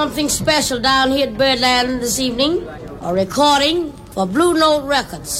something special down here at Birdland this evening a recording for Blue Note Records.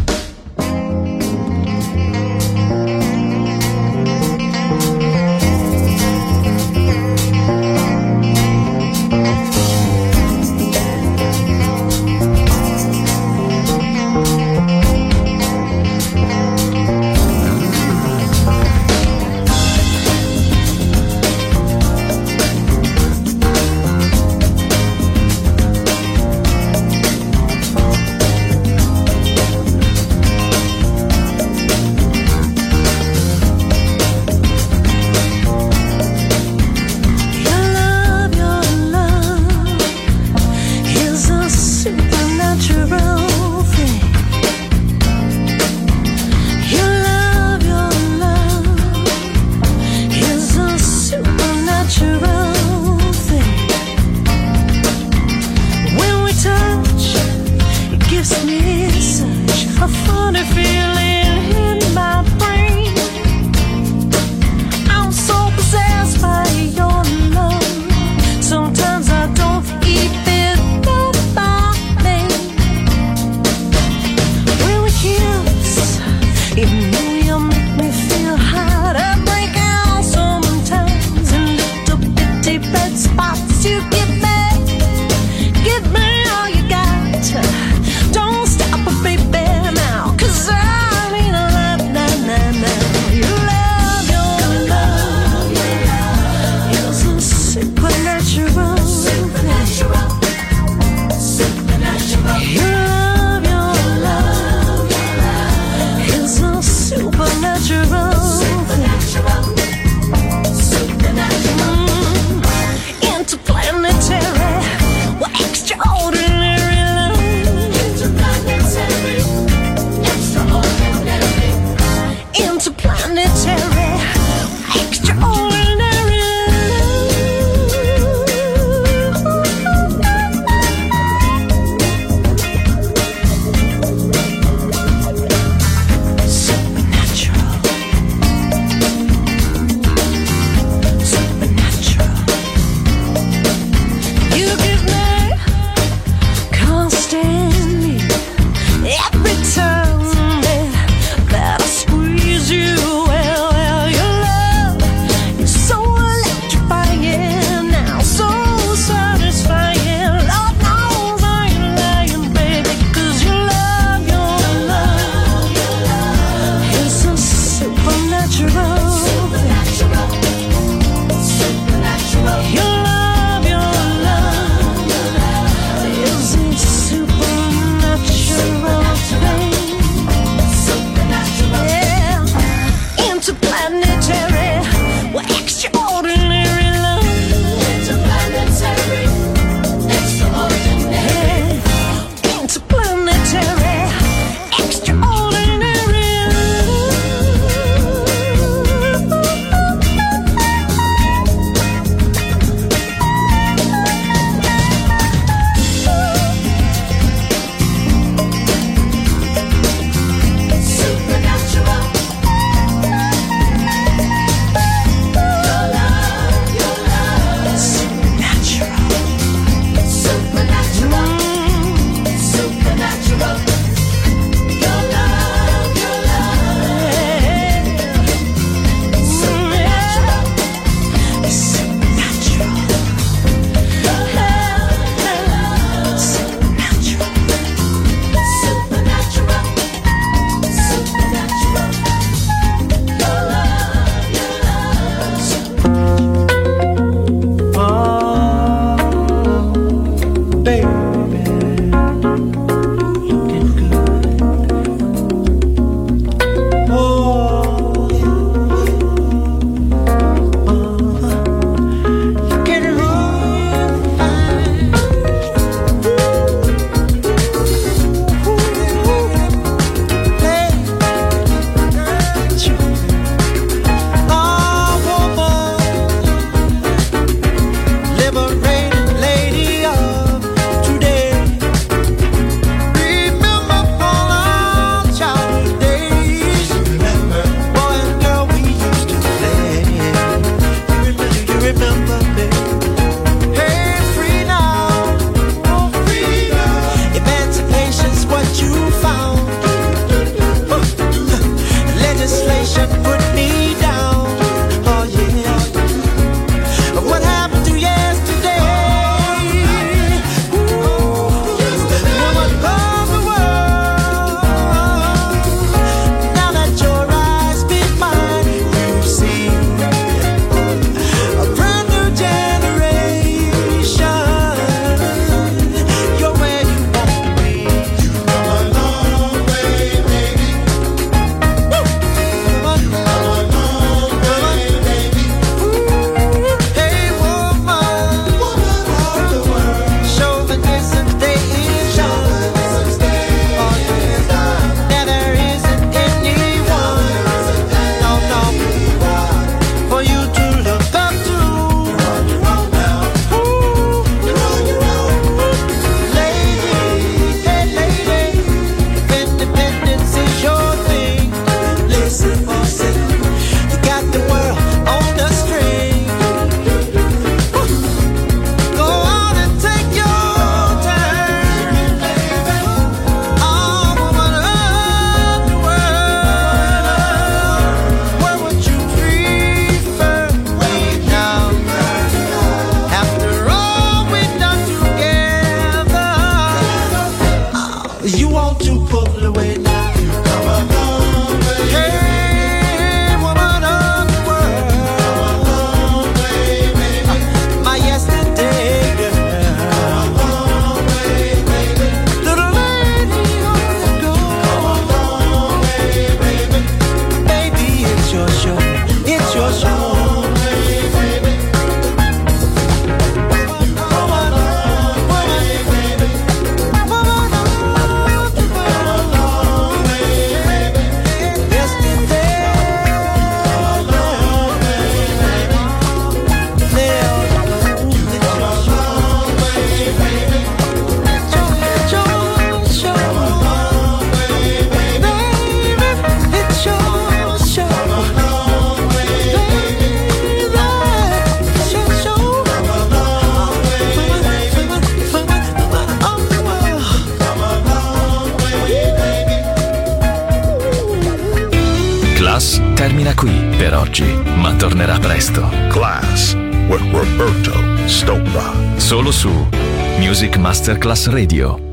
Masterclass Radio.